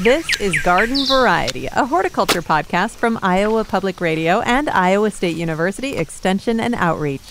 This is Garden Variety, a horticulture podcast from Iowa Public Radio and Iowa State University Extension and Outreach.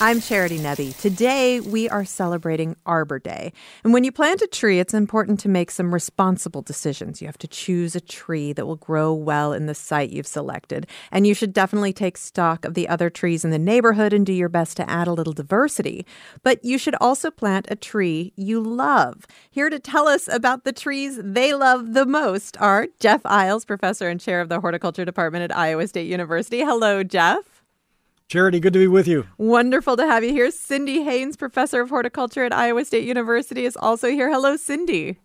I'm Charity Nebbe. Today, we are celebrating Arbor Day. And when you plant a tree, it's important to make some responsible decisions. You have to choose a tree that will grow well in the site you've selected. And you should definitely take stock of the other trees in the neighborhood and do your best to add a little diversity. But you should also plant a tree you love. Here to tell us about the trees they love the most are Jeff Iles, professor and chair of the horticulture department at Iowa State University. Hello, Jeff. Charity, good to be with you. Wonderful to have you here. Cindy Haynes, professor of horticulture at Iowa State University, is also here. Hello, Cindy.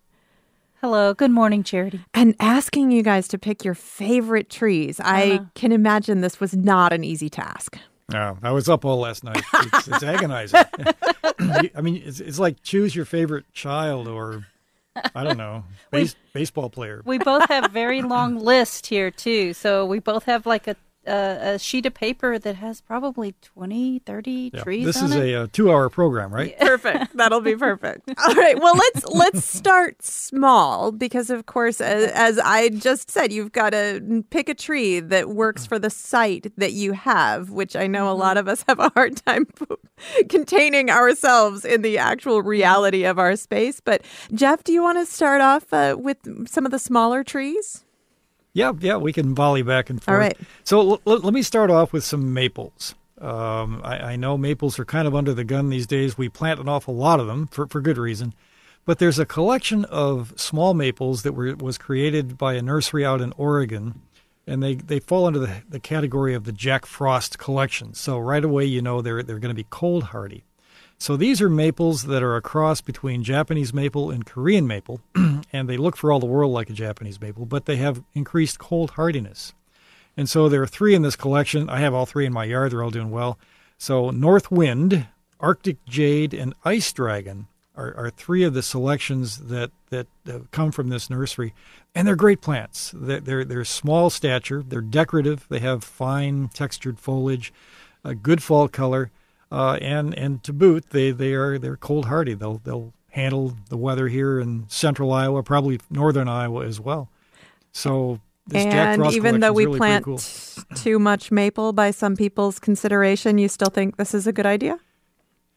Hello, good morning, Charity. And asking you guys to pick your favorite trees. Uh-huh. I can imagine this was not an easy task. No, I was up all last night. It's, it's agonizing. I mean, it's, it's like choose your favorite child or I don't know, base, we, baseball player. We both have very long lists here too. So we both have like a a, a, sheet of paper that has probably 20, 30 yeah. trees. This is it. a, a, two-hour program, right? Perfect. That'll be perfect. All right. Well, let's let's start small because, of course, as, as I just said, you've got to pick a tree that works for the site that you have, which I know a lot of us have a hard time containing ourselves in the actual reality of our space. But Jeff, do you want to start off uh, with some of the smaller trees? Yeah, yeah, we can volley back and forth. All right. So l- l- let me start off with some maples. Um, I, I, know maples are kind of under the gun these days. We plant an awful lot of them for, for good reason. But there's a collection of small maples that were was created by a nursery out in Oregon, and they, they fall under the, the category of the Jack Frost collection. So right away you know they're they're going to be cold hardy. So these are maples that are a cross between Japanese maple and Korean maple, and they look for all the world like a Japanese maple, but they have increased cold hardiness. And so there are three in this collection. I have all three in my yard. They're all doing well. So North Wind, Arctic Jade, and Ice Dragon are, are three of the selections that that uh, come from this nursery, and they're great plants. They're, they're, they're small stature. They're decorative. They have fine textured foliage, a good fall color uh, and and to boot, they, they are they're cold hardy. They'll they'll handle the weather here in central Iowa, probably northern Iowa as well. So and even though we really plant cool. too much maple by some people's consideration, you still think this is a good idea?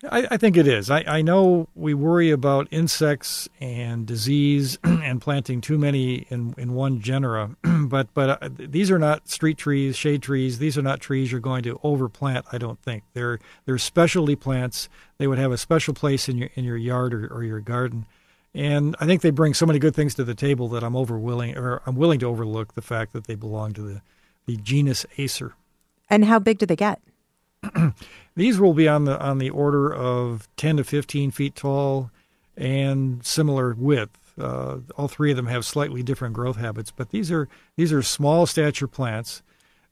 I, I, think it is. I, I, know we worry about insects and disease and planting too many in, in one genera, but but uh, these are not street trees, shade trees. These are not trees you're going to overplant. I don't think they're they're specialty plants. They would have a special place in your in your yard or, or your garden, and I think they bring so many good things to the table that I'm over willing or I'm willing to overlook the fact that they belong to the the genus Acer. And how big do they get? These will be on the on the order of 10 to 15 feet tall and similar width. Uh, all three of them have slightly different growth habits, but these are these are small stature plants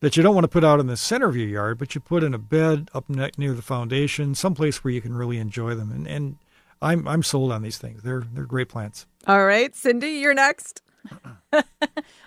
that you don't want to put out in the center of your yard, but you put in a bed up near the foundation, someplace where you can really enjoy them. And, and I'm I'm sold on these things. They're they're great plants. All right, Cindy, you're next.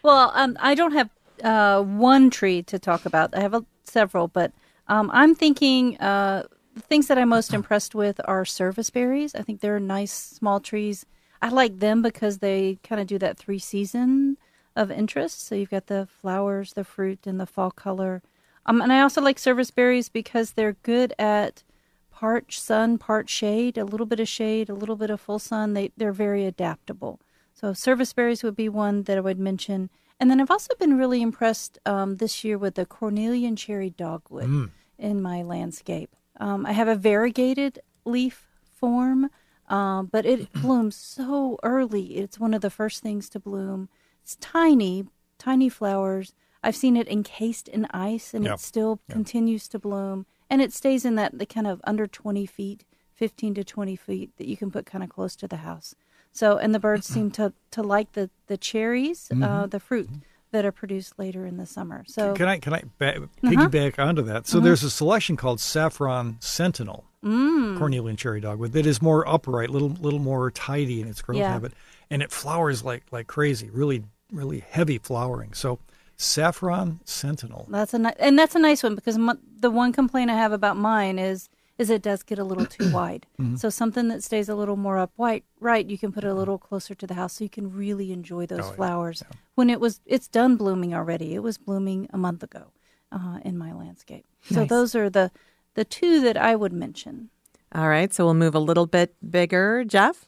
well, um, I don't have uh, one tree to talk about. I have a, several, but um, I'm thinking uh, the things that I'm most impressed with are service berries. I think they're nice small trees. I like them because they kind of do that three season of interest. So you've got the flowers, the fruit, and the fall color. Um, and I also like service berries because they're good at part sun, part shade, a little bit of shade, a little bit of full sun. They they're very adaptable. So service berries would be one that I would mention. And then I've also been really impressed um, this year with the Cornelian cherry dogwood mm. In my landscape. Um, I have a variegated leaf form, uh, but it blooms so early. It's one of the first things to bloom. It's tiny, tiny flowers. I've seen it encased in ice, and yep. it still yep. continues to bloom. And it stays in that the kind of under 20 feet, 15 to 20 feet that you can put kind of close to the house. So, and the birds seem to, to like the, the cherries, uh, mm-hmm. uh, the fruit that are produced later in the summer. So, can I can I ba- uh-huh. piggyback onto that? So, uh-huh. there's a selection called Saffron Sentinel, mm. Cornelian cherry dogwood that is more upright, little little more tidy in its growth yeah. habit, and it flowers like like crazy, really really heavy flowering. So, Saffron Sentinel. That's a ni- and that's a nice one because m- the one complaint I have about mine is is it does get a little too wide. So something that stays a little more upright, right, you can put it a little closer to the house so you can really enjoy those Oh, yeah. flowers. When it was, it's done blooming already. It was blooming a month ago uh, in my landscape. So Nice. those are the the two that I would mention. All right, so we'll move a little bit bigger. Jeff?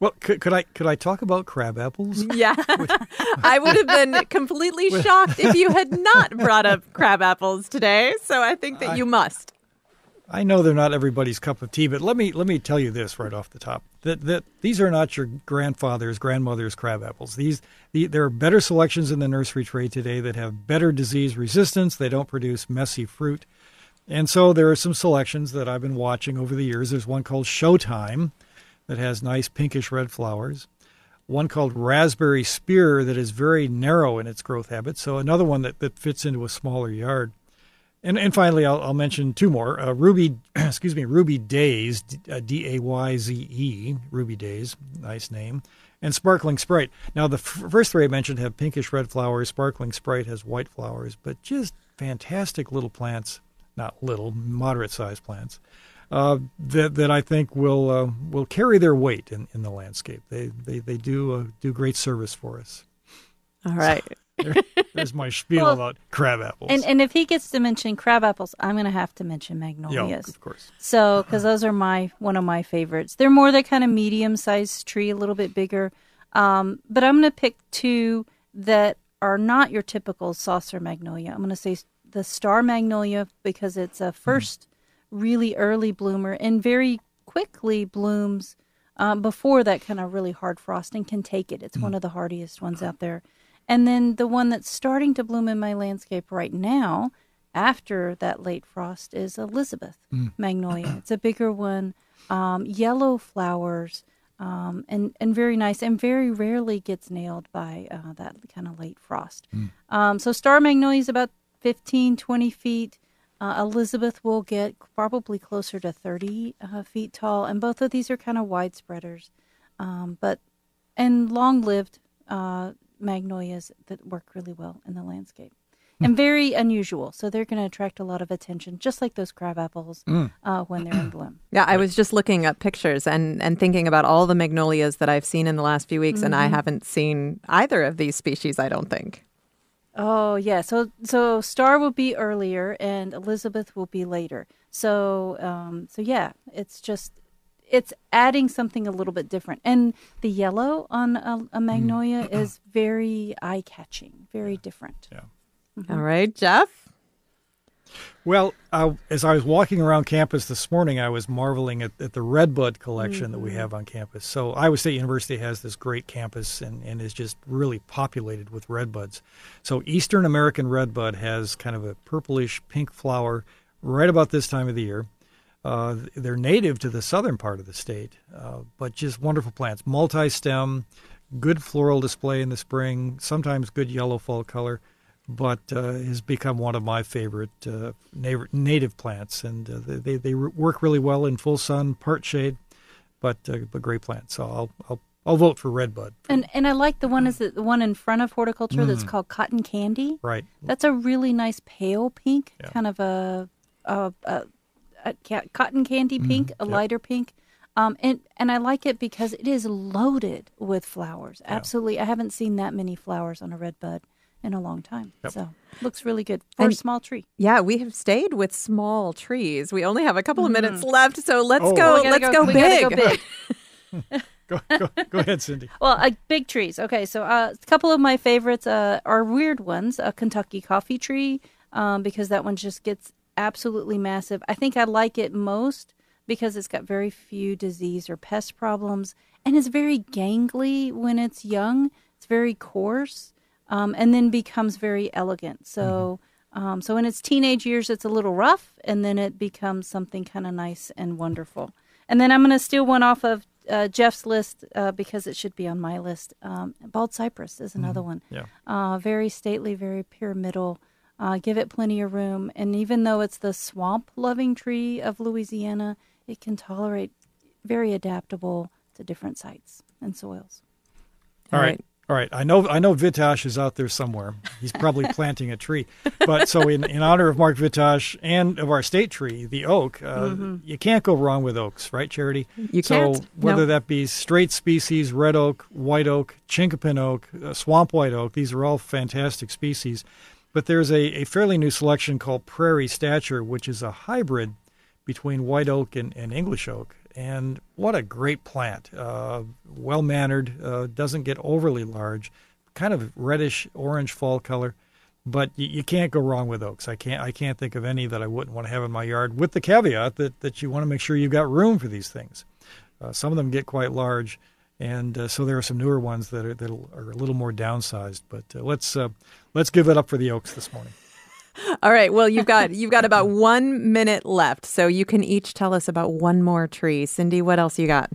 Well, could, could I could I talk about crab apples? Yeah. I would have been completely shocked if you had not brought up crab apples today. So I think that you must. I know they're not everybody's cup of tea, but let me let me tell you this right off the top that that these are not your grandfather's grandmother's crab apples. These the, there are better selections in the nursery trade today that have better disease resistance. They don't produce messy fruit, and so there are some selections that I've been watching over the years. There's one called Showtime that has nice pinkish red flowers. One called Raspberry Spear that is very narrow in its growth habits. So another one that, that fits into a smaller yard. And and finally, I'll, I'll mention two more. Uh, Ruby, excuse me, Ruby Dayze, D A Y Z E, Ruby Dayze, nice name, and Sparkling Sprite. Now, the f- first three I mentioned have pinkish red flowers. Sparkling Sprite has white flowers, but just fantastic little plants. Not little, moderate sized plants. Uh, that that I think will uh, will carry their weight in, in the landscape. They they they do uh, do great service for us. All right. There, there's my spiel Well, about crab apples. And and if he gets to mention crab apples, I'm going to have to mention yeah, magnolias. of course. So, because those are my one of my favorites. They're more the kind of medium sized tree, a little bit bigger. Um, but I'm going to pick two that are not your typical saucer magnolia. I'm going to say the star magnolia because it's a first really early bloomer and very quickly blooms um, before that kind of really hard frost and can take it. It's one of the hardiest ones out there. And then the one that's starting to bloom in my landscape right now, after that late frost, is Elizabeth magnolia. It's a bigger one, um, yellow flowers, um, and and very nice, and very rarely gets nailed by uh, that kind of late frost. Um, so star magnolia is about 15, 20 feet. Uh, Elizabeth will get probably closer to 30 uh, feet tall, and both of these are kind of wide spreaders, um, but and long-lived uh, magnolias that work really well in the landscape, and very unusual. So they're going to attract a lot of attention, just like those crab apples uh, when they're in bloom. Yeah, I was just looking up pictures and, and thinking about all the magnolias that I've seen in the last few weeks, and I haven't seen either of these species, I don't think. Oh yeah, so so Star will be earlier and Elizabeth will be later. So um, so yeah, it's just it's adding something a little bit different. And the yellow on uh, a, a magnolia uh-huh. is very eye catching, very different. Yeah. Mm-hmm. All right, Jeff? Well, uh, as I was walking around campus this morning, I was marveling at, at the redbud collection that we mm-hmm. have on campus. So, Iowa State University has this great campus and, and is just really populated with redbuds. So, Eastern American redbud has kind of a purplish pink flower right about this time of the year. Uh, they're native to the southern part of the state, uh, but just wonderful plants. Multi stem, good floral display in the spring, sometimes good yellow fall color but uh, has become one of my favorite uh, na- native plants, and uh, they, they work really well in full sun, part shade, but uh, but great plants. So I'll I'll I'll vote for redbud. And and I like the one is the one in front of horticulture that's called cotton candy. Right. That's a really nice pale pink, Yeah. kind of a, a, a, a cotton candy pink, a lighter pink. Um, and, and I like it because it is loaded with flowers. Absolutely. I haven't seen that many flowers on a red bud in a long time. So looks really good for a small tree. Yeah, we have stayed with small trees. We only have a couple of minutes left, so let's Oh. go. We let's go, we big. go big. Go, go, go ahead, Cindy. Well, uh, big trees. Okay, so uh, a couple of my favorites uh, are weird ones. A Kentucky coffee tree, um, because that one just gets absolutely massive. I think I like it most because it's got very few disease or pest problems, and it's very gangly when it's young. It's very coarse, um, and then becomes very elegant. So. Um, so in its teenage years, it's a little rough, and then it becomes something kind of nice and wonderful. And then I'm going to steal one off of uh, Jeff's list uh, because it should be on my list. Um, bald cypress is another one. Yeah. Uh, very stately, very pyramidal. Uh, give it plenty of room, and even though it's the swamp-loving tree of Louisiana, it can tolerate very adaptable to different sites and soils. All All right. right. All right, I know I know Vitosh is out there somewhere. He's probably planting a tree. But so in, in honor of Mark Vitosh and of our state tree, the oak, uh, mm-hmm. you can't go wrong with oaks, right, Charity? You so can't. So whether no. that be straight species, red oak, white oak, chinkapin oak, uh, swamp white oak, these are all fantastic species. But there's a, a fairly new selection called Prairie Stature, which is a hybrid between white oak and, and English oak. And what a great plant. Uh, well mannered, uh, doesn't get overly large, kind of reddish orange fall color. But you, you, can't go wrong with oaks. I can't I can't think of any that I wouldn't want to have in my yard, with the caveat that, that you want to make sure you've got room for these things. Uh, some of them get quite large, and uh, so there are some newer ones that are that are a little more downsized. But uh, let's uh, let's give it up for the oaks this morning. All right. Well, you've got you've got about one minute left, so you can each tell us about one more tree. Cindy, what else you got?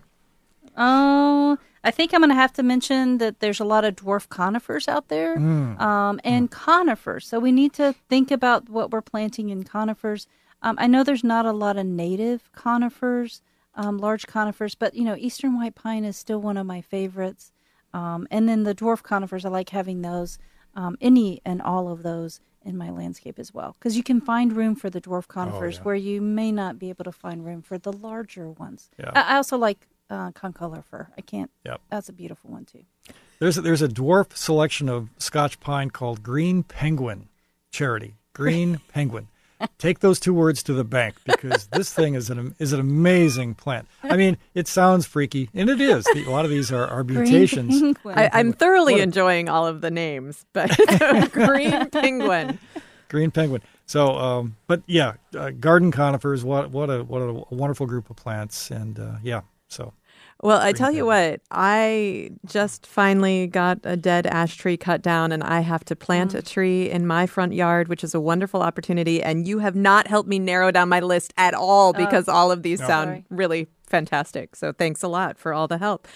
Oh, I think I'm going to have to mention that there's a lot of dwarf conifers out there, mm. um, and mm. conifers. So we need to think about what we're planting in conifers. Um, I know there's not a lot of native conifers, um, large conifers, but you know, eastern white pine is still one of my favorites. Um, and then the dwarf conifers, I like having those, um, any and all of those in my landscape as well because you can find room for the dwarf conifers oh, yeah. where you may not be able to find room for the larger ones. Yeah. I, I also like uh, concolor fir. I can't. Yep. That's a beautiful one too. There's a, there's a dwarf selection of Scotch pine called Green Penguin Charity. Green Penguin. Take those two words to the bank because this thing is an is an amazing plant. I mean, it sounds freaky, and it is. A lot of these are, are mutations. I, am thoroughly enjoying all of the names, but green penguin. Green penguin. So, um, but yeah, uh, garden conifers. What what a what a wonderful group of plants, and uh, yeah. So well, I tell you what, I just finally got a dead ash tree cut down, and I have to plant mm. a tree in my front yard, which is a wonderful opportunity. And you have not helped me narrow down my list at all oh. because all of these no. sound Sorry. really fantastic. So thanks a lot for all the help.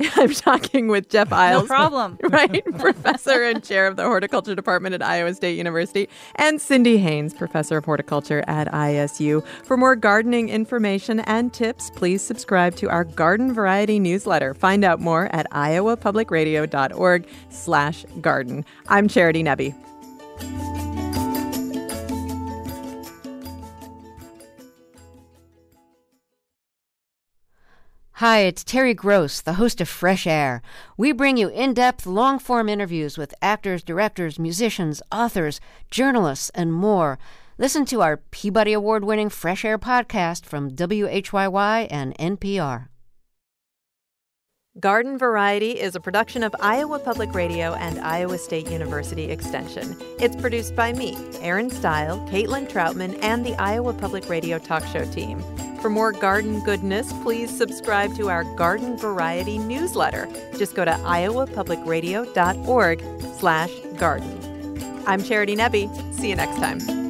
I'm talking with Jeff Iles. No problem. Right? professor and chair of the horticulture department at Iowa State University, and Cindy Haynes, professor of horticulture at ISU. For more gardening information and tips, please subscribe to our garden variety newsletter. Find out more at iowapublicradio.org slash garden. I'm Charity Nebbe. Hi, it's Terry Gross, the host of Fresh Air. We bring you in depth, long form interviews with actors, directors, musicians, authors, journalists, and more. Listen to our Peabody Award winning Fresh Air podcast from WHYY and NPR. Garden Variety is a production of Iowa Public Radio and Iowa State University Extension. It's produced by me, Erin Stile, Caitlin Troutman, and the Iowa Public Radio talk show team. For more garden goodness, please subscribe to our Garden Variety newsletter. Just go to iowapublicradio.org slash garden. I'm Charity Nebbe. See you next time.